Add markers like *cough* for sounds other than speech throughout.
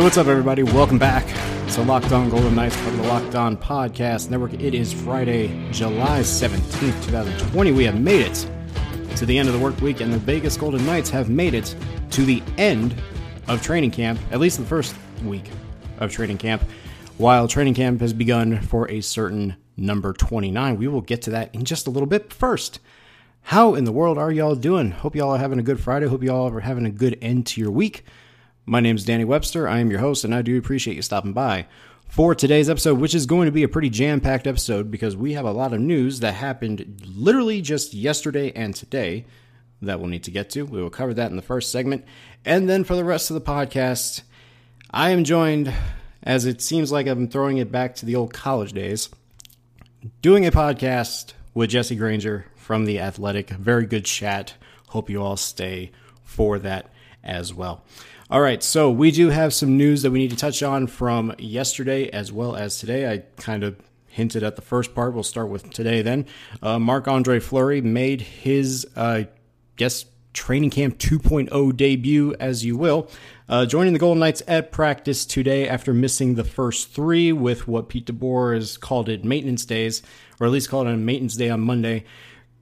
Hey, what's up, everybody? Welcome back to Locked On Golden Knights, part of the Locked On Podcast Network. It is Friday, July 17th, 2020. We have made it to the end of the work week, and the Vegas Golden Knights have made it to the end of training camp, at least the first week of training camp, while training camp has begun for a certain number 29. We will get to that in just a little bit. First, how in the world are y'all doing? Hope y'all are having a good Friday. Hope y'all are having a good end to your week. My name is Danny Webster. I am your host, and I do appreciate you stopping by for today's episode, which is going to be a pretty jam packed episode because we have a lot of news that happened literally just yesterday and today that we'll need to get to. We will cover that in the first segment. And then for the rest of the podcast, I am joined, as it seems like I'm throwing it back to the old college days, doing a podcast with Jesse Granger from The Athletic. Very good chat. Hope you all stay for that as well. All right, so we do have some news that we need to touch on from yesterday as well as today. I kind of hinted at the first part. We'll start with today then. Uh, Marc Andre Fleury made his, uh, guess, training camp 2.0 debut, as you will, uh, joining the Golden Knights at practice today after missing the first three with what Pete DeBoer has called it maintenance days, or at least called it a maintenance day on Monday.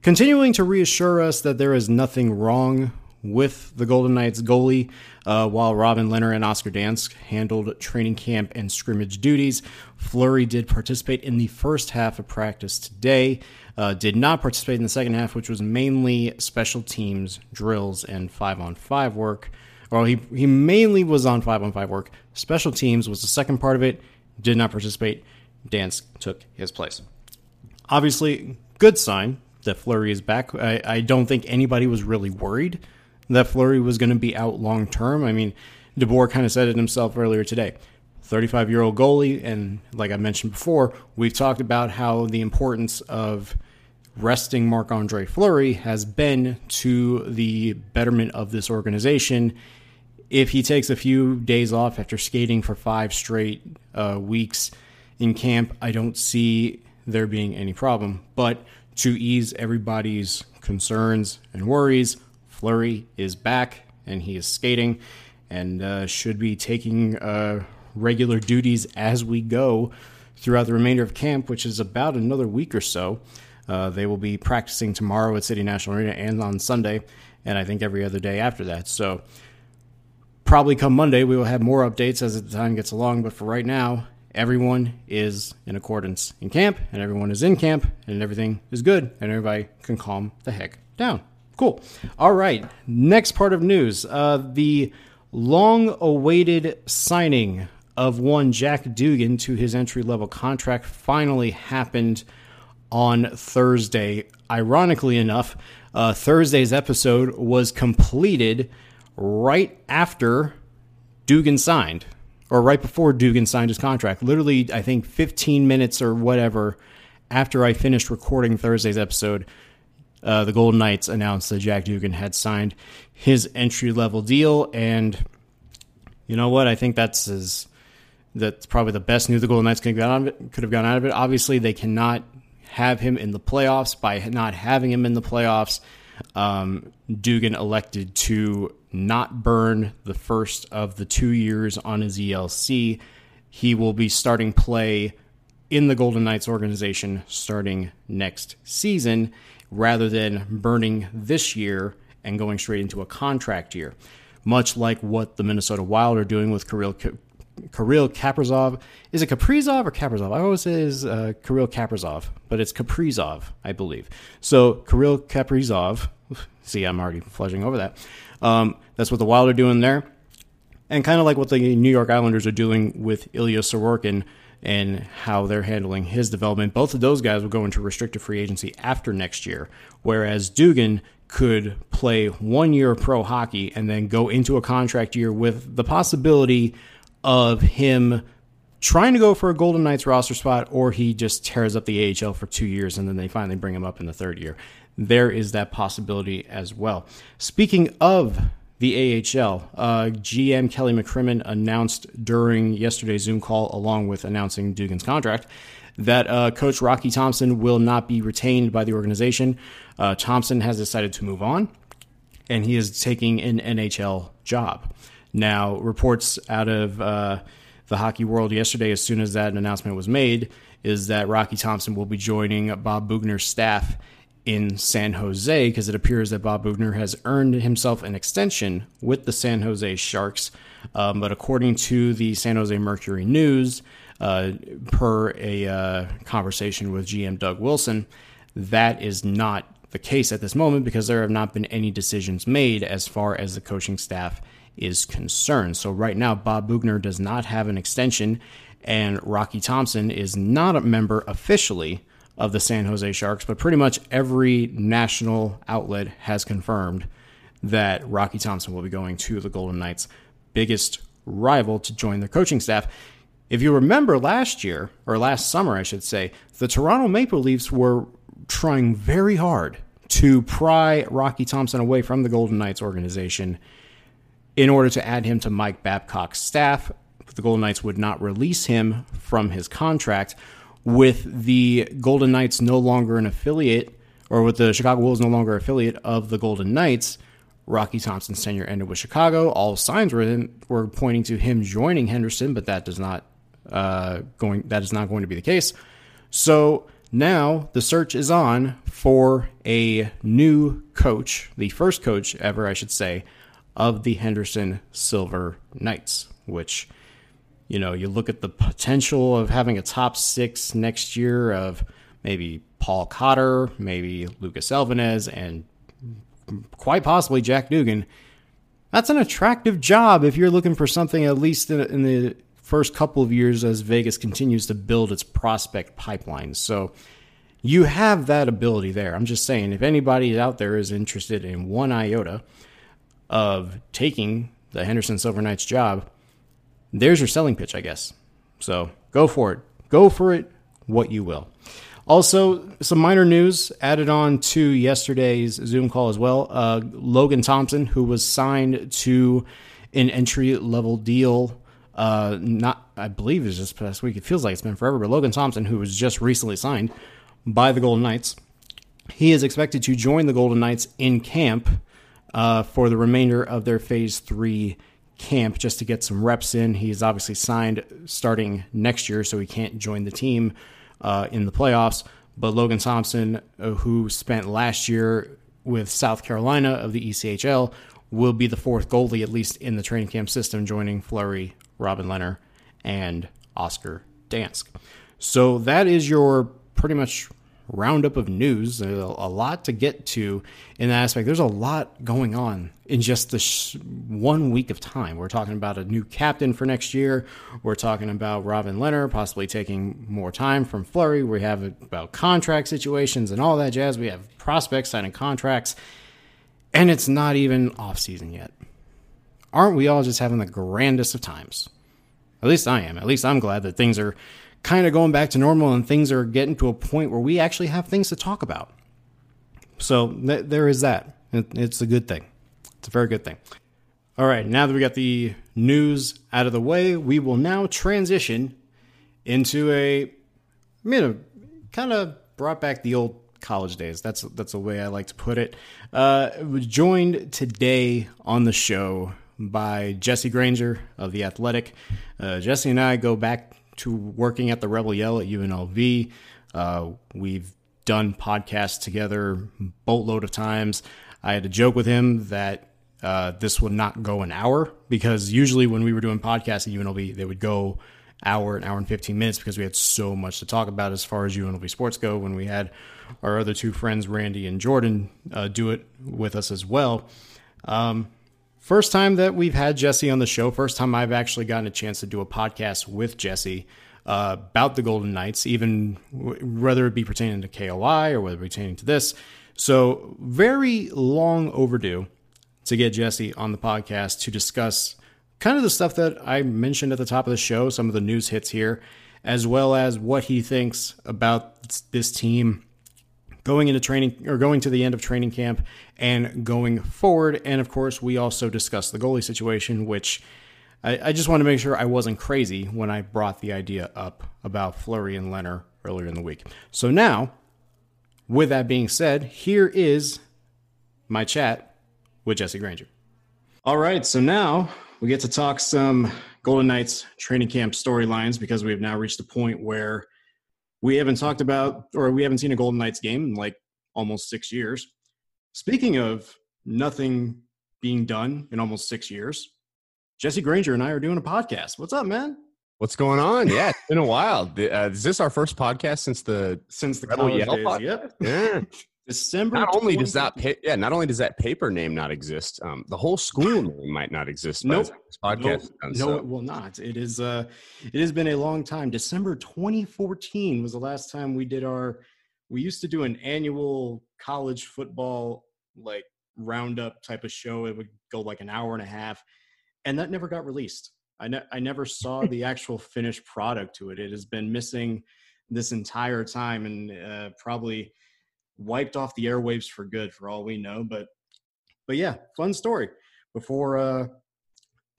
Continuing to reassure us that there is nothing wrong with the Golden Knights goalie, uh, while Robin Lehner and Oscar Dansk handled training camp and scrimmage duties. Fleury did participate in the first half of practice today, uh, did not participate in the second half, which was mainly special teams, drills, and five on five work. Well, he, he mainly was on five on five work. Special teams was the second part of it, did not participate. Dansk took his place. Obviously, good sign that Fleury is back. I, I don't think anybody was really worried that Fleury was going to be out long term. I mean, DeBoer kind of said it himself earlier today. 35 year old goalie, and like I mentioned before, we've talked about how the importance of resting Marc Andre Fleury has been to the betterment of this organization. If he takes a few days off after skating for five straight uh, weeks in camp, I don't see there being any problem. But to ease everybody's concerns and worries, Fleury is back and he is skating and uh, should be taking uh, regular duties as we go throughout the remainder of camp, which is about another week or so. Uh, they will be practicing tomorrow at City National Arena and on Sunday, and I think every other day after that. So, probably come Monday, we will have more updates as the time gets along. But for right now, everyone is in accordance in camp, and everyone is in camp, and everything is good, and everybody can calm the heck down. Cool. All right. Next part of news uh, the long awaited signing of one Jack Dugan to his entry level contract finally happened on Thursday. Ironically enough, uh, Thursday's episode was completed right after Dugan signed, or right before Dugan signed his contract. Literally, I think 15 minutes or whatever after I finished recording Thursday's episode, uh, the Golden Knights announced that Jack Dugan had signed his entry level deal, and you know what? I think that's as that's probably the best news the Golden Knights could have, gotten out of it. Obviously, they cannot have him in the playoffs. By not having him in the playoffs, um, Dugan elected to not burn the first of the two years on his ELC. He will be starting play in the Golden Knights organization starting next season rather than burning this year and going straight into a contract year, much like what the Minnesota Wild are doing with Kirill, Kirill Kaprizov. Is it Kaprizov or Kaprizov? I always say is uh, Kirill Kaprizov, but it's Kaprizov, I believe. So Kirill Kaprizov, *laughs* see, I'm already fledging over that. Um, that's what the Wild are doing there. And kind of like what the New York Islanders are doing with Ilya Sorokin and how they're handling his development. Both of those guys will go into restricted free agency after next year, whereas Dugan could play one year of pro hockey and then go into a contract year with the possibility of him trying to go for a Golden Knights roster spot, or he just tears up the AHL for two years and then they finally bring him up in the third year. There is that possibility as well. Speaking of the AHL. Uh, GM Kelly McCrimmon announced during yesterday's Zoom call, along with announcing Dugan's contract, that uh, Coach Rocky Thompson will not be retained by the organization. Uh, Thompson has decided to move on, and he is taking an NHL job. Now, reports out of uh, the hockey world yesterday, as soon as that announcement was made, is that Rocky Thompson will be joining Bob Boughner's staff in San Jose because it appears that Bob Boughner has earned himself an extension with the San Jose Sharks. Um, but according to the San Jose Mercury News, uh, per a uh, conversation with GM Doug Wilson, that is not the case at this moment because there have not been any decisions made as far as the coaching staff is concerned. So right now, Bob Boughner does not have an extension, and Rocky Thompson is not a member officially of the San Jose Sharks, but pretty much every national outlet has confirmed that Rocky Thompson will be going to the Golden Knights' biggest rival to join their coaching staff. If you remember last year, or last summer, I should say, the Toronto Maple Leafs were trying very hard to pry Rocky Thompson away from the Golden Knights organization in order to add him to Mike Babcock's staff. The Golden Knights would not release him from his contract. With the Golden Knights no longer an affiliate, or with the Chicago Wolves no longer affiliate of the Golden Knights, Rocky Thompson's tenure ended with Chicago. All signs were were pointing to him joining Henderson, but that does not uh, going that is not going to be the case. So now the search is on for a new coach, the first coach ever, I should say, of the Henderson Silver Knights, which you know, you look at the potential of having a top six next year of maybe Paul Cotter, maybe Lucas Elvenes, and quite possibly Jack Dugan. That's an attractive job if you're looking for something at least in the first couple of years as Vegas continues to build its prospect pipeline. So you have that ability there. I'm just saying, if anybody out there is interested in one iota of taking the Henderson Silver Knights job, there's your selling pitch, I guess. So go for it. Go for it, what you will. Also, some minor news added on to yesterday's Zoom call as well. Uh, Logan Thompson, who was signed to an entry level deal uh, not I believe it's just past week. It feels like it's been forever. But Logan Thompson, who was just recently signed by the Golden Knights, he is expected to join the Golden Knights in camp uh, for the remainder of their Phase Three camp, just to get some reps in. He's obviously signed starting next year, so he can't join the team uh, in the playoffs. But Logan Thompson, uh, who spent last year with South Carolina of the ECHL, will be the fourth goalie, at least in the training camp system, joining Fleury, Robin Lehner, and Oscar Dansk. So that is your pretty much roundup of news. A lot to get to in that aspect. There's a lot going on in just this one week of time. We're talking about a new captain for next year. We're talking about Robin Lehner possibly taking more time from Fleury. We have about contract situations and all that jazz. We have prospects signing contracts, and it's not even off season yet aren't we all just having the grandest of times? At least I am. At least I'm glad that things are kind of going back to normal and things are getting to a point where we actually have things to talk about. So th- there is that. It, it's a good thing. It's a very good thing. All right, now that we got the news out of the way, we will now transition into a, I mean, kind of brought back the old college days. That's that's a way I like to put it. Uh, was joined today on the show by Jesse Granger of The Athletic. Uh, Jesse and I go back to working at the Rebel Yell at UNLV. Uh, we've done podcasts together boatload of times. I had to joke with him that uh, this would not go an hour because usually when we were doing podcasts at UNLV, they would go hour, an hour and 15 minutes because we had so much to talk about as far as UNLV sports go. When we had our other two friends, Randy and Jordan, uh, do it with us as well. Um, First time that we've had Jesse on the show. First time I've actually gotten a chance to do a podcast with Jesse uh, about the Golden Knights, even whether it be pertaining to KOI or whether pertaining to this. So, very long overdue to get Jesse on the podcast to discuss kind of the stuff that I mentioned at the top of the show, some of the news hits here, as well as what he thinks about this team going into training or going to the end of training camp and going forward. And of course, we also discussed the goalie situation, which I, I just want to make sure I wasn't crazy when I brought the idea up about Fleury and Lehner earlier in the week. So now, with that being said, here is my chat with Jesse Granger. All right, so now we get to talk some Golden Knights training camp storylines because we have now reached a point where we haven't talked about or we haven't seen a Golden Knights game in like almost six years. Speaking of nothing being done in almost six years, Jesse Granger and I are doing a podcast. What's up, man? What's going on? Yeah, it's been a while. Uh, is this our first podcast since the since the Rebel Yell podcast? Yep. Yeah. December. Not only does that pa- yeah, not only does that paper name not exist, um, the whole school *clears throat* name might not exist. No nope. podcast. No, so. it will not. It is. Uh, it has been a long time. December 2014 was the last time we did our. We used to do an annual college football like roundup type of show. It would go like an hour and a half, and that never got released. I, ne- I never saw *laughs* the actual finished product to it. It has been missing this entire time, and uh, probably wiped off the airwaves for good for all we know. But but yeah, fun story. Before uh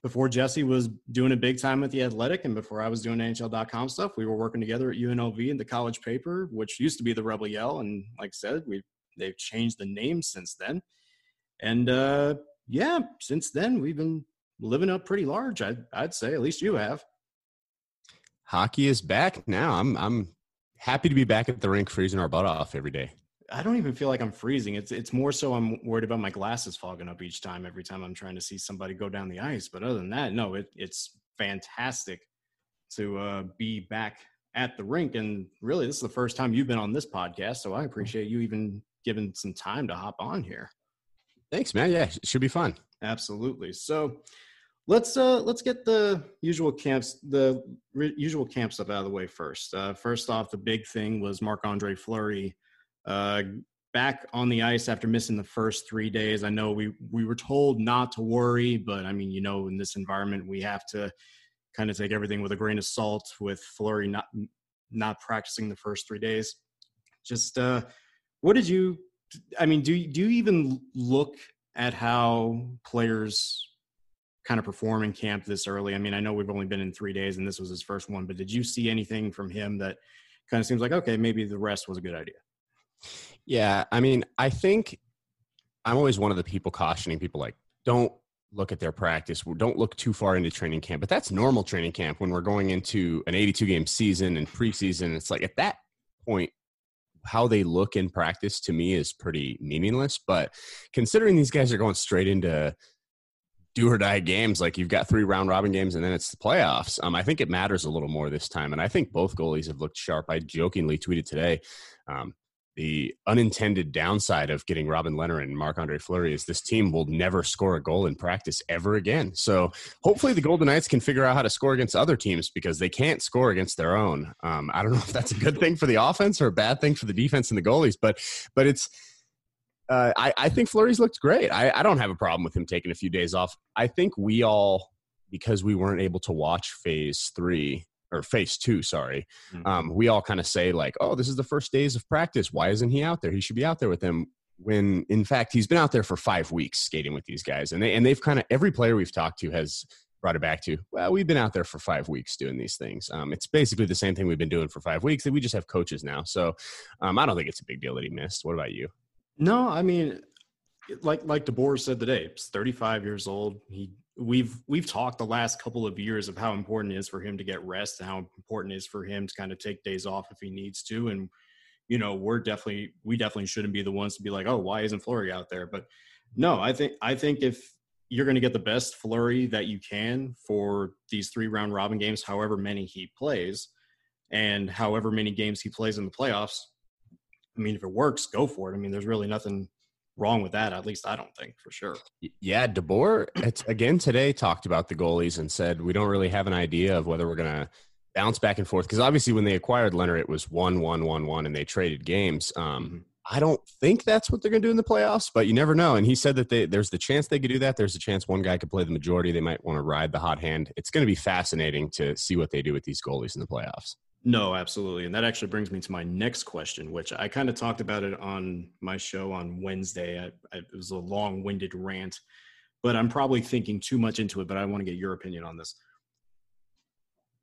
before Jesse was doing a big time at the Athletic and before I was doing NHL.com stuff, we were working together at UNLV in the college paper, which used to be the Rebel Yell. And like I said, we they've changed the name since then. And uh yeah, since then we've been living up pretty large. I'd I'd say at least you have. Hockey is back now. I'm I'm happy to be back at the rink freezing our butt off every day. I don't even feel like I'm freezing. It's it's more so I'm worried about my glasses fogging up each time every time I'm trying to see somebody go down the ice. But other than that, no, it, it's fantastic to uh, be back at the rink. And really, this is the first time you've been on this podcast, so I appreciate you even giving some time to hop on here. Thanks, man. Yeah, it should be fun. Absolutely. So let's uh let's get the usual camps the re- usual camp stuff out of the way first. Uh, first off, the big thing was Marc Andre Fleury uh, back on the ice after missing the first three days. I know we we were told not to worry, but I mean, you know, in this environment, we have to kind of take everything with a grain of salt. With Fleury not not practicing the first three days, just uh, what did you? I mean, do do you even look at how players kind of perform in camp this early? I mean, I know we've only been in three days, and this was his first one, but did you see anything from him that kind of seems like okay, maybe the rest was a good idea? Yeah, I mean, I think I'm always one of the people cautioning people like, don't look at their practice. Don't look too far into training camp. But that's normal training camp when we're going into an 82 game season and preseason. It's like at that point, how they look in practice to me is pretty meaningless. But considering these guys are going straight into do or die games, like you've got three round robin games and then it's the playoffs, um, I think it matters a little more this time. And I think both goalies have looked sharp. I jokingly tweeted today. Um, the unintended downside of getting Robin Lehner and Marc Andre Fleury is this team will never score a goal in practice ever again. So hopefully the Golden Knights can figure out how to score against other teams because they can't score against their own. Um, I don't know if that's a good thing for the offense or a bad thing for the defense and the goalies, but but it's. Uh, I, I think Fleury's looked great. I, I don't have a problem with him taking a few days off. I think we all, because we weren't able to watch phase three, or phase two, sorry. Mm-hmm. Um, we all kind of say like, "Oh, this is the first days of practice. Why isn't he out there? He should be out there with them." When in fact he's been out there for five weeks skating with these guys, and they and they've kind of every player we've talked to has brought it back to well we've been out there for five weeks doing these things um, it's basically the same thing we've been doing for five weeks that we just have coaches now so um, i don't think it's a big deal that he missed what about you no i mean like like DeBoer said today, he's 35 years old. He we've we've talked the last couple of years of how important it is for him to get rest and how important it is for him to kind of take days off if he needs to. And you know, we're definitely we definitely shouldn't be the ones to be like, oh, why isn't Fleury out there? But no, I think I think if you're going to get the best Fleury that you can for these three round robin games, however many he plays, and however many games he plays in the playoffs. I mean, if it works, go for it. I mean, there's really nothing wrong with that. At least I don't think for sure. Yeah, DeBoer it's, again today talked about the goalies and said we don't really have an idea of whether we're going to bounce back and forth because obviously when they acquired Lehner it was one one one one and they traded games. Um, mm-hmm. I don't think that's what they're going to do in the playoffs, but you never know. And he said that they, there's the chance they could do that. There's a chance one guy could play the majority. They might want to ride the hot hand. It's going to be fascinating to see what they do with these goalies in the playoffs. No, absolutely. And that actually brings me to my next question, which I kind of talked about it on my show on Wednesday. I, I, it was a long winded rant, but I'm probably thinking too much into it, but I want to get your opinion on this.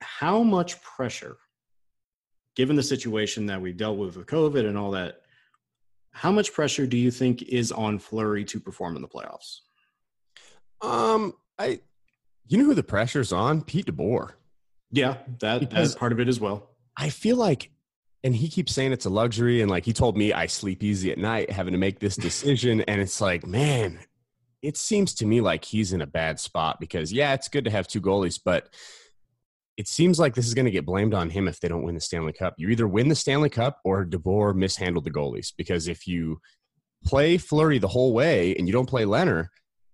How much pressure, given the situation that we've dealt with with COVID and all that, how much pressure do you think is on Fleury to perform in the playoffs? Um, I You know who the pressure's on? Pete DeBoer. Yeah, that that's part of it as well. I feel like, and he keeps saying it's a luxury, and like he told me, I sleep easy at night having to make this *laughs* decision, and it's like, man, it seems to me like he's in a bad spot because yeah, it's good to have two goalies, but it seems like this is going to get blamed on him if they don't win the Stanley Cup. You either win the Stanley Cup or DeBoer mishandled the goalies because if you play Fleury the whole way and you don't play Lehner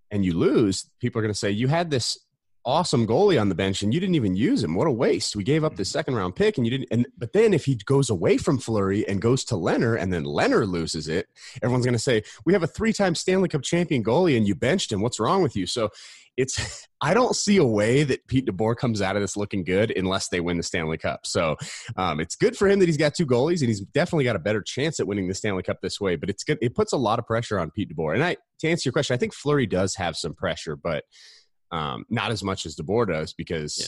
and you lose, people are going to say you had this awesome goalie on the bench and you didn't even use him. What a waste. We gave up the mm-hmm. second round pick and you didn't and but then if he goes away from Fleury and goes to Lehner and then Lehner loses it, everyone's gonna say, We have a three time Stanley Cup champion goalie and you benched him. What's wrong with you? So it's *laughs* I don't see a way that Pete DeBoer comes out of this looking good unless they win the Stanley Cup. So um, it's good for him that he's got two goalies and he's definitely got a better chance at winning the Stanley Cup this way. But it's good. It puts a lot of pressure on Pete DeBoer. And I to answer your question, I think Fleury does have some pressure, but um, not as much as DeBoer does because yeah.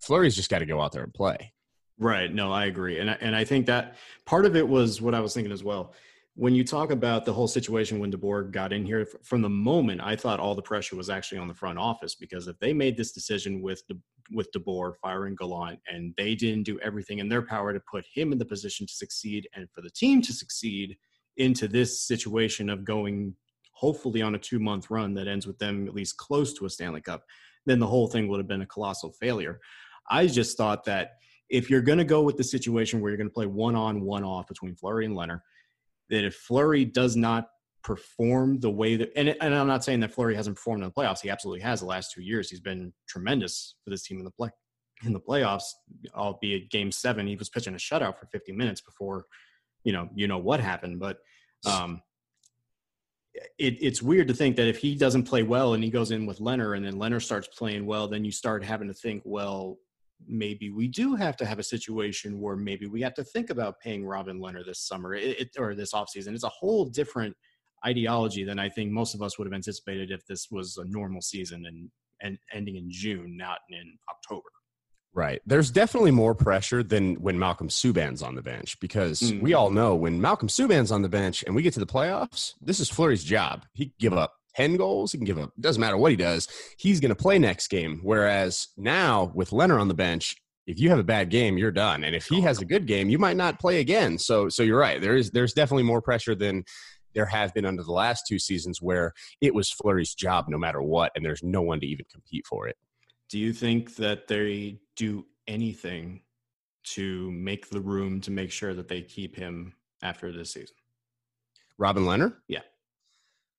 Fleury's just got to go out there and play. Right. No, I agree, and I, and I think that part of it was what I was thinking as well. When you talk about the whole situation when DeBoer got in here, from the moment I thought all the pressure was actually on the front office because if they made this decision with De, with DeBoer firing Gallant and they didn't do everything in their power to put him in the position to succeed and for the team to succeed into this situation of going hopefully on a two month run that ends with them at least close to a Stanley Cup, then the whole thing would have been a colossal failure. I just thought that if you're going to go with the situation where you're going to play one on, one off between Fleury and Lehner, that if Fleury does not perform the way that, and, and I'm not saying that Fleury hasn't performed in the playoffs, he absolutely has the last two years. He's been tremendous for this team in the play in the playoffs, albeit game seven, he was pitching a shutout for 50 minutes before, you know, you know what happened. But um, it, it's weird to think that if he doesn't play well and he goes in with Lehner and then Lehner starts playing well, then you start having to think, well, maybe we do have to have a situation where maybe we have to think about paying Robin Lehner this summer it, it, or this offseason. It's a whole different ideology than I think most of us would have anticipated if this was a normal season and, and ending in June, not in October. Right. There's definitely more pressure than when Malcolm Subban's on the bench because mm. we all know when Malcolm Subban's on the bench and we get to the playoffs, this is Fleury's job. He can give up 10 goals, he can give up, doesn't matter what he does, he's going to play next game. Whereas now with Lehner on the bench, if you have a bad game, you're done. And if he has a good game, you might not play again. So so you're right. There is there's definitely more pressure than there have been under the last two seasons where it was Fleury's job no matter what, and there's no one to even compete for it. Do you think that they do anything to make the room to make sure that they keep him after this season? Robin Lehner? Yeah.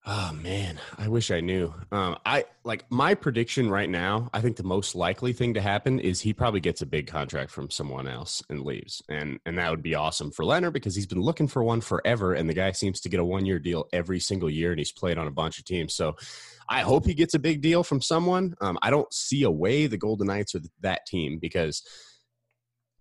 Oh man, I wish I knew. Um, I like my prediction right now. I think the most likely thing to happen is he probably gets a big contract from someone else and leaves, and and that would be awesome for Lehner because he's been looking for one forever, and the guy seems to get a one year deal every single year, and he's played on a bunch of teams. So I hope he gets a big deal from someone. Um, I don't see a way the Golden Knights are that team because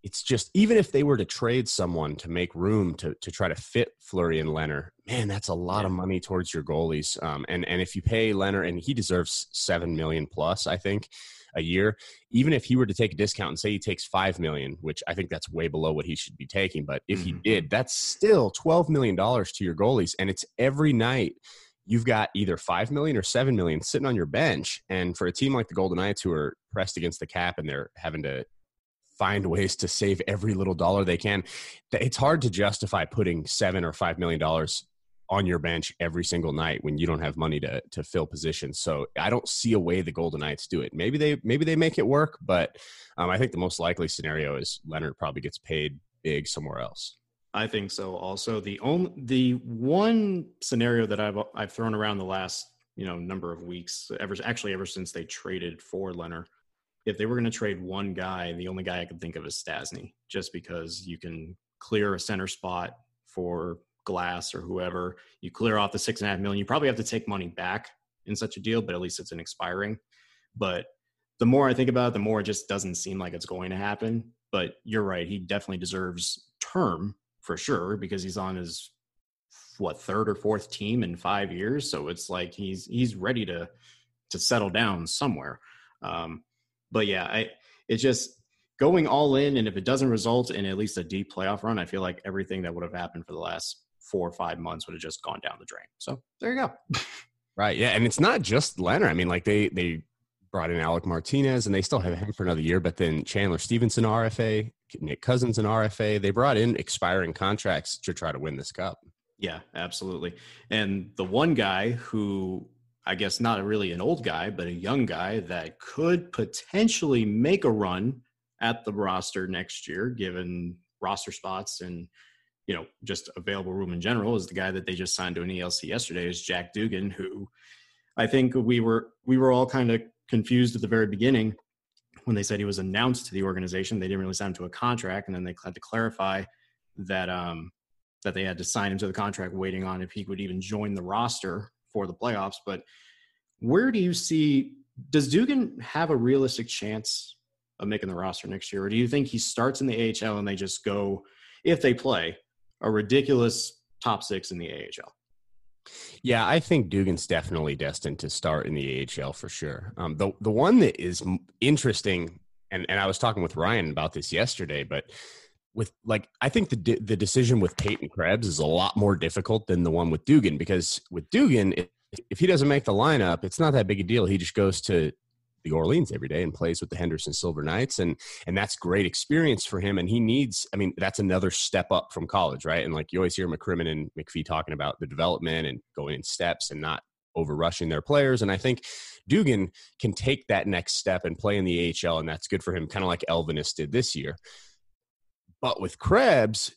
it's just even if they were to trade someone to make room to to try to fit Fleury and Lehner, man, that's a lot of money towards your goalies. Um, and and if you pay Lehner, and he deserves seven million plus, I think a year. Even if he were to take a discount and say he takes five million, which I think that's way below what he should be taking, but if mm-hmm. he did, that's still twelve million dollars to your goalies, and it's every night you've got either 5 million or 7 million sitting on your bench and for a team like the golden knights who are pressed against the cap and they're having to find ways to save every little dollar they can. It's hard to justify putting 7 or 5 million dollars on your bench every single night when you don't have money to to fill positions. So i don't see a way the golden knights do it. Maybe they maybe they make it work but um, i think the most likely scenario is Lehner probably gets paid big somewhere else. I think so. Also, the only the one scenario that I've I've thrown around the last you know number of weeks, ever actually ever since they traded for Lehner, if they were going to trade one guy, the only guy I could think of is Stastny, just because you can clear a center spot for Glass or whoever. You clear off the six and a half million. You probably have to take money back in such a deal, but at least it's an expiring. But the more I think about it, the more it just doesn't seem like it's going to happen. But you're right; he definitely deserves term for sure because he's on his what third or fourth team in five years. So it's like he's he's ready to to settle down somewhere. Um, but yeah, I it's just going all in, and if it doesn't result in at least a deep playoff run, I feel like everything that would have happened for the last four or five months would have just gone down the drain. So there you go. right. Yeah, and it's not just Lehner. I mean, like they they brought in Alec Martinez, and they still have him for another year. But then Chandler Stephenson, RFA, Nick Cousins, and RFA. They brought in expiring contracts to try to win this cup. Yeah, absolutely. And the one guy who I guess not really an old guy, but a young guy that could potentially make a run at the roster next year, given roster spots and you know just available room in general, is the guy that they just signed to an ELC yesterday is Jack Dugan, who I think we were we were all kind of confused at the very beginning when they said he was announced to the organization. They didn't really sign him to a contract, and then they had to clarify that um, that they had to sign him to the contract, waiting on if he would even join the roster for the playoffs. But where do you see does Dugan have a realistic chance of making the roster next year, or do you think he starts in the AHL and they just go, if they play, a ridiculous top six in the AHL? Yeah, I think Dugan's definitely destined to start in the AHL for sure. Um, the the one that is interesting, and, and I was talking with Ryan about this yesterday, but with like I think the the decision with Peyton Krebs is a lot more difficult than the one with Dugan because with Dugan, if he doesn't make the lineup, it's not that big a deal. He just goes to the Orleans every day and plays with the Henderson Silver Knights, and and that's great experience for him. And he needs, I mean, that's another step up from college, right? And like you always hear McCrimmon and McPhee talking about the development and going in steps and not over rushing their players. And I think Dugan can take that next step and play in the AHL, and that's good for him, kind of like Elvenes did this year. But with Krebs,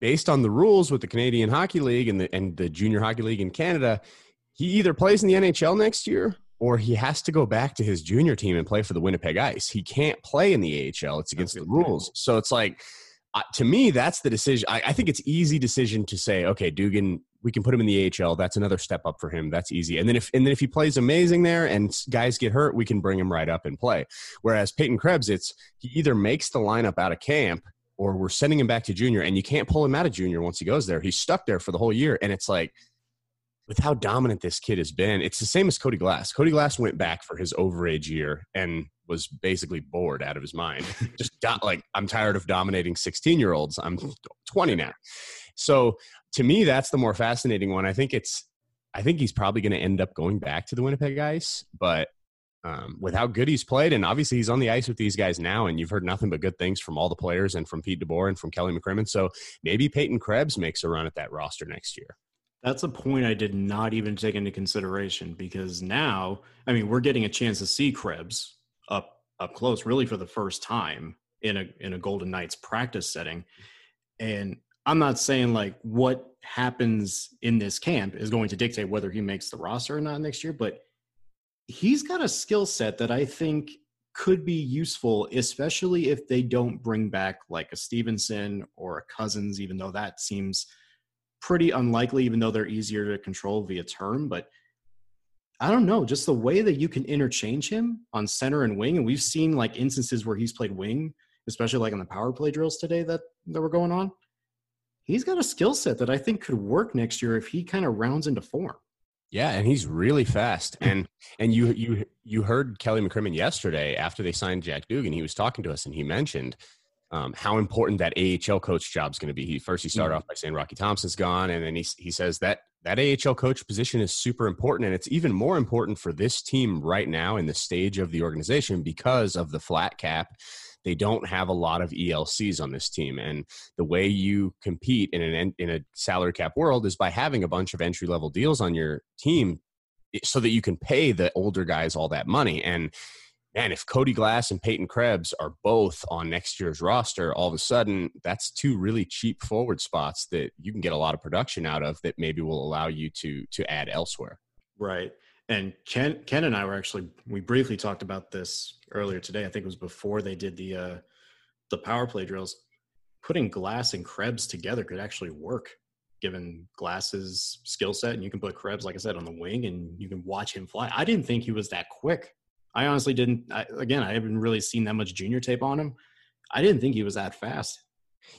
based on the rules with the Canadian Hockey League and the and the Junior Hockey League in Canada, he either plays in the NHL next year or he has to go back to his junior team and play for the Winnipeg Ice. He can't play in the AHL; it's against the rules. So it's like, uh, to me, that's the decision. I, I, think it's easy decision to say, okay, Dugan, we can put him in the AHL. That's another step up for him. That's easy. And then if and then if he plays amazing there and guys get hurt, we can bring him right up and play. Whereas Peyton Krebs, it's he either makes the lineup out of camp or we're sending him back to junior and you can't pull him out of junior once he goes there. He's stuck there for the whole year. And it's like, with how dominant this kid has been, it's the same as Cody Glass. Cody Glass went back for his overage year and was basically bored out of his mind. *laughs* Just like, I'm tired of dominating 16 year olds. I'm 20 now. So to me, that's the more fascinating one. I think it's, I think he's probably going to end up going back to the Winnipeg Ice, but um, with how good he's played. And obviously, he's on the ice with these guys now, and you've heard nothing but good things from all the players and from Pete DeBoer and from Kelly McCrimmon. So maybe Peyton Krebs makes a run at that roster next year. That's a point I did not even take into consideration because now, I mean, we're getting a chance to see Krebs up up close, really for the first time in a in a Golden Knights practice setting. And I'm not saying like what happens in this camp is going to dictate whether he makes the roster or not next year, but he's got a skill set that I think could be useful, especially if they don't bring back like a Stephenson or a Cousins, even though that seems pretty unlikely, even though they're easier to control via term. But I don't know, just the way that you can interchange him on center and wing. And we've seen like instances where he's played wing, especially like on the power play drills today that, that were going on. He's got a skill set that I think could work next year if he kind of rounds into form. Yeah, and he's really fast. And and you you you heard Kelly McCrimmon yesterday after they signed Jack Dugan. He was talking to us and he mentioned um, how important that AHL coach job is going to be. He first he started mm-hmm. off by saying Rocky Thompson's gone, and then he he says that that AHL coach position is super important, and it's even more important for this team right now in the stage of the organization because of the flat cap they don't have a lot of ELCs on this team, and the way you compete in an in a salary cap world is by having a bunch of entry level deals on your team, so that you can pay the older guys all that money. And man, if Cody Glass and Peyton Krebs are both on next year's roster, all of a sudden that's two really cheap forward spots that you can get a lot of production out of that maybe will allow you to to add elsewhere. Right. And Ken, Ken and I were actually we briefly talked about this earlier today. I think it was before they did the uh, the power play drills. Putting Glass and Krebs together could actually work, given Glass's skill set. And you can put Krebs, like I said, on the wing, and you can watch him fly. I didn't think he was that quick. I honestly didn't. I, again, I haven't really seen that much junior tape on him. I didn't think he was that fast.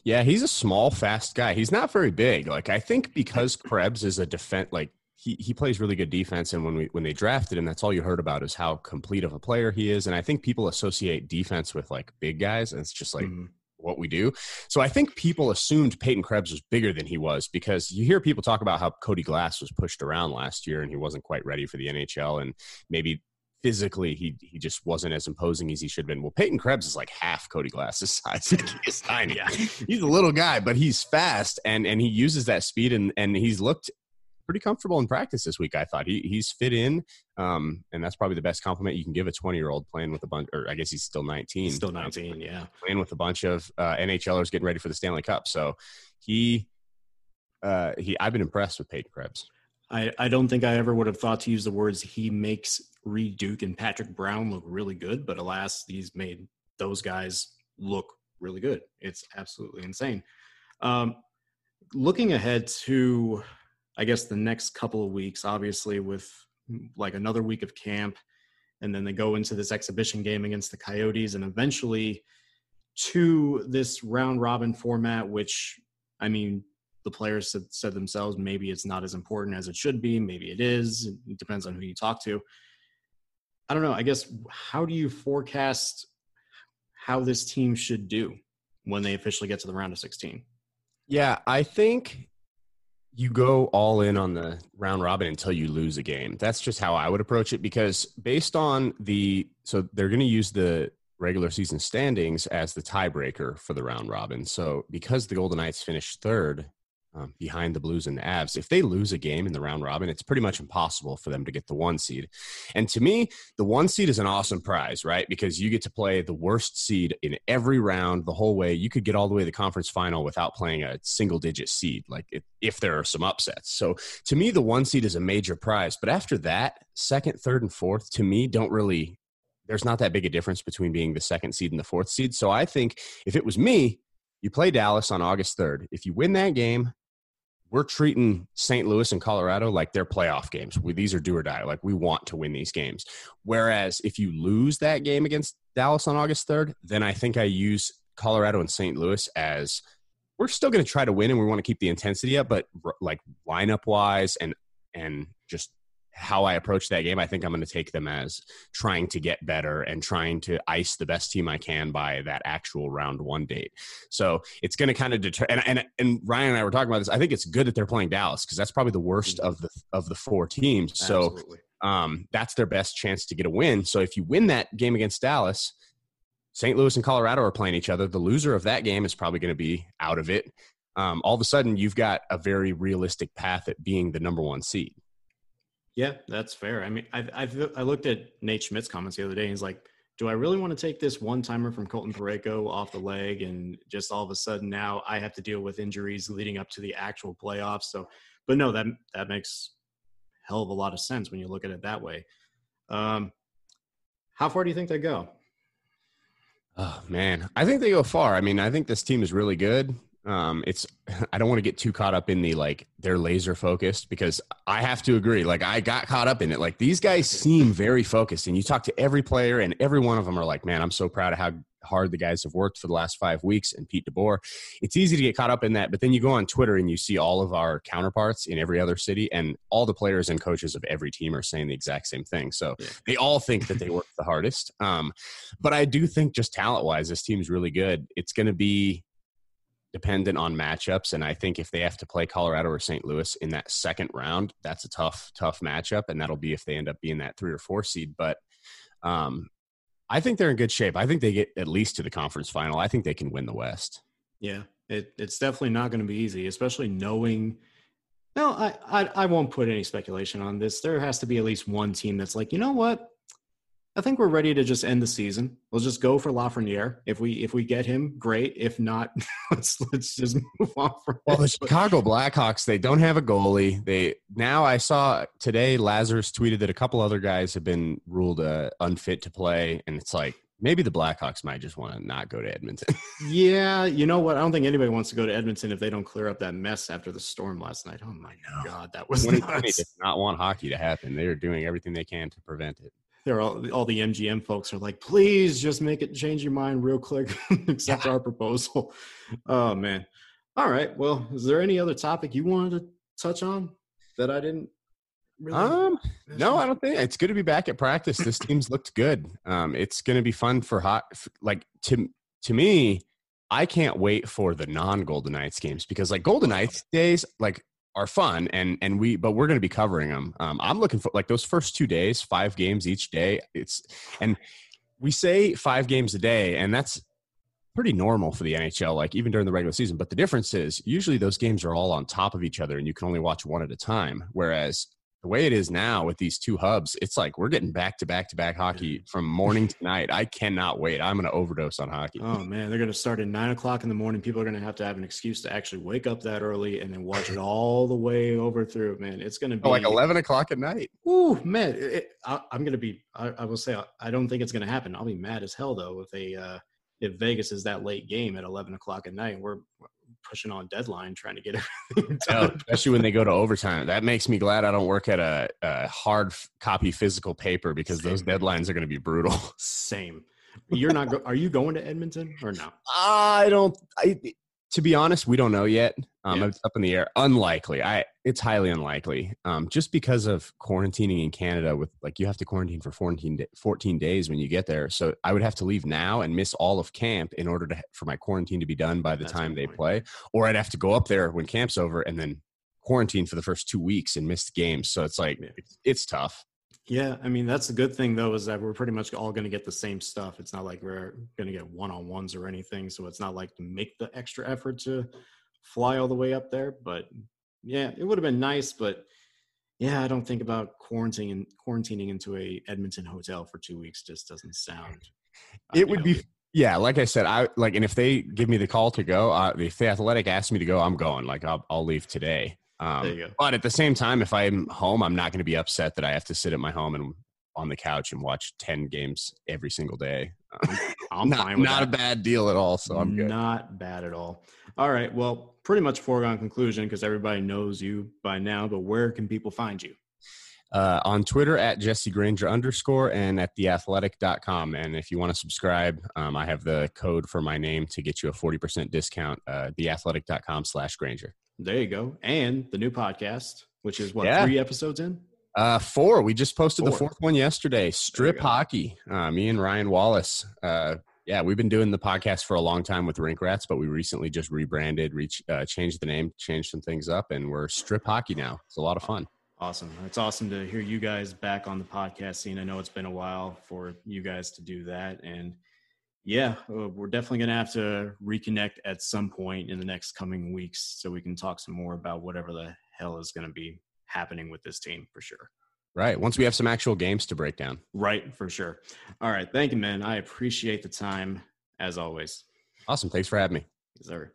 Yeah, he's a small, fast guy. He's not very big. Like I think because Krebs is a defense, like he, he plays really good defense and when we when they drafted him that's all you heard about is how complete of a player he is and i think people associate defense with like big guys and it's just like mm-hmm. what we do so i think people assumed peyton krebs was bigger than he was because you hear people talk about how cody glass was pushed around last year and he wasn't quite ready for the nhl and maybe physically he he just wasn't as imposing as he should have been. Well, Peyton Krebs is like half Cody Glass's *laughs* size. he's tiny. He's a little guy, but he's fast and and he uses that speed and and he's looked pretty comfortable in practice this week. I thought he he's fit in, um, and that's probably the best compliment you can give a 20 year old playing with a bunch. Or I guess he's still 19. Still 19, um, yeah. Playing with a bunch of uh, NHLers getting ready for the Stanley Cup. So he uh, he I've been impressed with Peyton Krebs. I, I don't think I ever would have thought to use the words he makes Reid Duke and Patrick Brown look really good, but alas, he's made those guys look really good. It's absolutely insane. Um, looking ahead to I guess the next couple of weeks, obviously with mm, like another week of camp, and then they go into this exhibition game against the Coyotes, and eventually to this round robin format, which I mean, the players said, said themselves maybe it's not as important as it should be, maybe it is. It depends on who you talk to. I don't know. I guess how do you forecast how this team should do when they officially get to the round of 16? Yeah, I think you go all in on the round robin until you lose a game. That's just how I would approach it because based on the so they're going to use the regular season standings as the tiebreaker for the round robin. So because the Golden Knights finished third um, behind the Blues and the Avs. If they lose a game in the round robin, it's pretty much impossible for them to get the one seed. And to me, the one seed is an awesome prize, right? Because you get to play the worst seed in every round the whole way. You could get all the way to the conference final without playing a single digit seed, like if, if there are some upsets. So to me, the one seed is a major prize. But after that, second, third, and fourth, to me, don't really. There's not that big a difference between being the second seed and the fourth seed. So I think if it was me, you play Dallas on August 3rd. If you win that game, we're treating St. Louis and Colorado like they're playoff games. We, these are do or die. Like we want to win these games. Whereas if you lose that game against Dallas on August 3rd, then I think I use Colorado and St. Louis as we're still going to try to win and we want to keep the intensity up, but like lineup wise and and just how I approach that game, I think I'm going to take them as trying to get better and trying to ice the best team I can by that actual round one date. So it's going to kind of deter. And, and and Ryan and I were talking about this. I think it's good that they're playing Dallas because that's probably the worst of the of the four teams. So um, that's their best chance to get a win. So if you win that game against Dallas, St. Louis and Colorado are playing each other. The loser of that game is probably going to be out of it. Um, all of a sudden, you've got a very realistic path at being the number one seed. Yeah, that's fair. I mean, I've, I've I looked at Nate Schmidt's comments the other day. And he's like, "Do I really want to take this one timer from Colton Parayko off the leg, and just all of a sudden now I have to deal with injuries leading up to the actual playoffs?" So, but no, that that makes hell of a lot of sense when you look at it that way. Um, how far do you think they go? Oh man, I think they go far. I mean, I think this team is really good um it's *laughs* i don't want to get too caught up in the like they're laser focused because i have to agree like i got caught up in it. Like these guys seem very focused and you talk to every player and every one of them are like man i'm so proud of how hard the guys have worked for the last five weeks and pete deboer. It's easy to get caught up in that but then you go on twitter and you see all of our counterparts in every other city and all the players and coaches of every team are saying the exact same thing. So yeah. they all think that they work the hardest. Um but i do think just talent wise this team's really good. It's going to be dependent on matchups. And I think if they have to play Colorado or St. Louis in that second round, that's a tough, tough matchup. And that'll be if they end up being that three or four seed. But um, I think they're in good shape. I think they get at least to the conference final. I think they can win the West. Yeah, it, it's definitely not going to be easy, especially knowing. No, I, I I won't put any speculation on this. There has to be at least one team that's like, you know what, I think we're ready to just end the season. We'll just go for Lafreniere. If we if we get him, great. If not, *laughs* let's let's just move on from. Well, the Chicago Blackhawks they don't have a goalie. They now I saw today Lazerus tweeted that a couple other guys have been ruled uh, unfit to play, and it's like maybe the Blackhawks might just want to not go to Edmonton. *laughs* yeah, you know what? I don't think anybody wants to go to Edmonton if they don't clear up that mess after the storm last night. Oh my god, that was nuts. Did not want hockey to happen. They are doing everything they can to prevent it there are all, all the MGM folks are like, please just make it change your mind real quick, *laughs* accept yeah. our proposal. Oh man. All right. Well, is there any other topic you wanted to touch on that I didn't really? Um, no, I don't think it's good to be back at practice. This team's looked good. Um, it's going to be fun for hot, like to, to me, I can't wait for the non Golden Knights games because like Golden Knights days, like are fun and and we but we're going to be covering them um, i'm looking for like those first two days five games each day it's and we say five games a day and that's pretty normal for the nhl like even during the regular season but the difference is usually those games are all on top of each other and you can only watch one at a time whereas the way it is now with these two hubs, it's like we're getting back to back to back hockey *laughs* from morning to night. I cannot wait. I'm going to overdose on hockey. Oh man, they're going to start at nine o'clock in the morning. People are going to have to have an excuse to actually wake up that early and then watch it all the way over through. Man, it's going to be oh, like 11 o'clock at night. Ooh, man, it, I, am going to be. I, I, will say I don't think it's going to happen. I'll be mad as hell though if they uh, if Vegas is that late game at 11 o'clock at night. We're pushing on deadline trying to get *laughs* everything done. especially when they go to overtime. That makes me glad I don't work at a, a hard copy physical paper because Same. those deadlines are going to be brutal. Same. You're not. Go- are you going to Edmonton or no? I don't. I to be honest, we don't know yet. Um, yeah. It's up in the air. Unlikely. I. It's highly unlikely. Um, just because of quarantining in Canada, with like you have to quarantine for 14, 14 days when you get there. So I would have to leave now and miss all of camp in order to for my quarantine to be done by the That's time they point. play, or I'd have to go up there when camp's over and then quarantine for the first two weeks and miss games. So it's like yeah. it's, it's tough. Yeah, I mean that's the good thing though is that we're pretty much all going to get the same stuff. It's not like we're going to get one on ones or anything, so it's not like to make the extra effort to fly all the way up there. But yeah, it would have been nice, but yeah, I don't think about quarantining quarantining into a Edmonton hotel for two weeks just doesn't sound. *laughs* It would know, be yeah, like I said, I like, and if they give me the call to go, uh, if the athletic asks me to go, I'm going. Like I'll I'll leave today. Um, but at the same time, if I'm home, I'm not going to be upset that I have to sit at my home and on the couch and watch 10 games every single day. Um, I'm *laughs* not, fine with that. Not that. a bad deal at all. So I'm good. Not bad at all. All right. Well, pretty much foregone conclusion because everybody knows you by now, but where can people find you? Uh, on Twitter at Jesse Granger underscore and at theathletic.com. And if you want to subscribe, um, I have the code for my name to get you a 40% discount, uh, theathletic.com slash Granger. There you go. And the new podcast, which is what, yeah. three episodes in? Uh, four. We just posted four. the fourth one yesterday. Strip hockey. Uh, me and Ryan Wallace. Uh, yeah, we've been doing the podcast for a long time with Rink Rats, but we recently just rebranded, reach, uh, changed the name, changed some things up, and we're Strip Hockey now. It's a lot of fun. Awesome. It's awesome to hear you guys back on the podcast scene. I know it's been a while for you guys to do that, and yeah, uh, we're definitely going to have to reconnect at some point in the next coming weeks so we can talk some more about whatever the hell is going to be happening with this team for sure. Right. Once we have some actual games to break down. Right, for sure. All right. Thank you, man. I appreciate the time as always. Awesome. Thanks for having me. Yes, sir.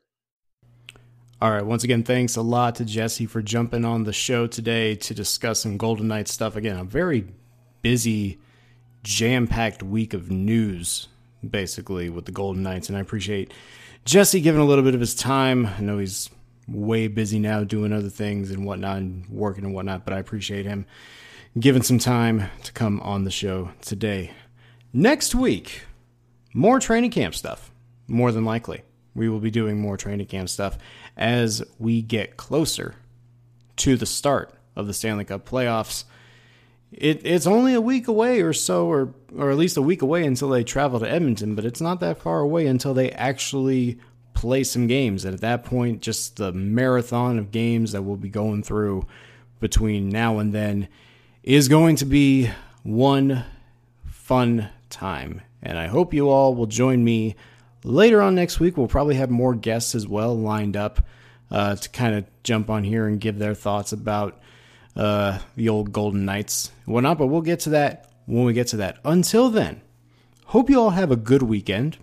All right. Once again, thanks a lot to Jesse for jumping on the show today to discuss some Golden Knights stuff. Again, a very busy, jam packed week of news basically with the Golden Knights. And I appreciate Jesse giving a little bit of his time. I know he's way busy now doing other things and whatnot and working and whatnot, but I appreciate him giving some time to come on the show today. Next week, more training camp stuff, more than likely. We will be doing more training camp stuff as we get closer to the start of the Stanley Cup playoffs it, it's only a week away or so, or or at least a week away until they travel to Edmonton. But it's not that far away until they actually play some games. And at that point, just the marathon of games that we'll be going through between now and then is going to be one fun time. And I hope you all will join me later on next week. We'll probably have more guests as well lined up uh, to kind of jump on here and give their thoughts about uh, the old Golden Knights and whatnot, but we'll get to that when we get to that. Until then, hope you all have a good weekend.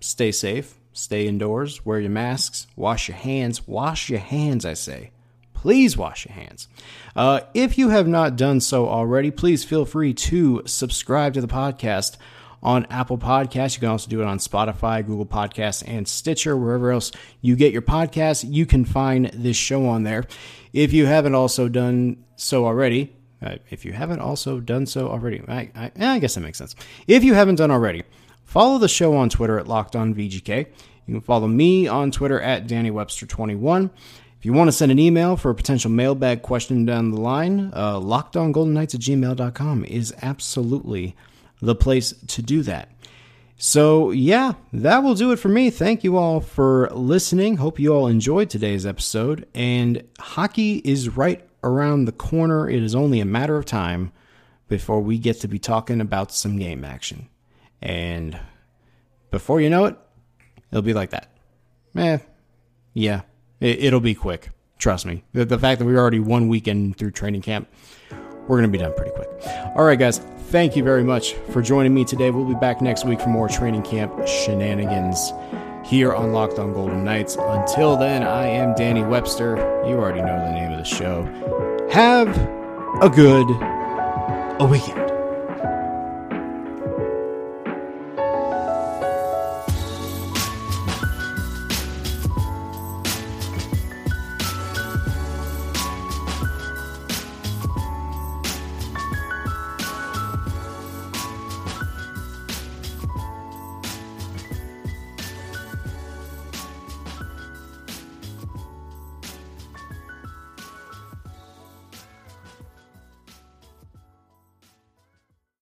Stay safe, stay indoors, wear your masks, wash your hands. Wash your hands, I say. Please wash your hands. Uh, if you have not done so already, please feel free to subscribe to the podcast on Apple Podcasts. You can also do it on Spotify, Google Podcasts, and Stitcher, wherever else you get your podcasts. You can find this show on there. If you haven't also done so already, uh, if you haven't also done so already, I, I, I, guess that makes sense. If you haven't done already, follow the show on Twitter at Locked On VGK. You can follow me on Twitter at Danny Webster 21 If you want to send an email for a potential mailbag question down the line, uh, lockedongoldenknights at gmail.com is absolutely the place to do that. So, yeah, that will do it for me. Thank you all for listening. Hope you all enjoyed today's episode. And hockey is right around the corner. It is only a matter of time before we get to be talking about some game action. And before you know it, it'll be like that. Eh, yeah, it, will be quick. Trust me. The, the fact that we're already one weekend through training camp, we're going to be done pretty quick. All right, guys thank you very much for joining me today. We'll be back next week for more training camp shenanigans here on Locked On Golden Knights. Until then, I am Danny Webster. You already know the name of the show. Have a good a weekend.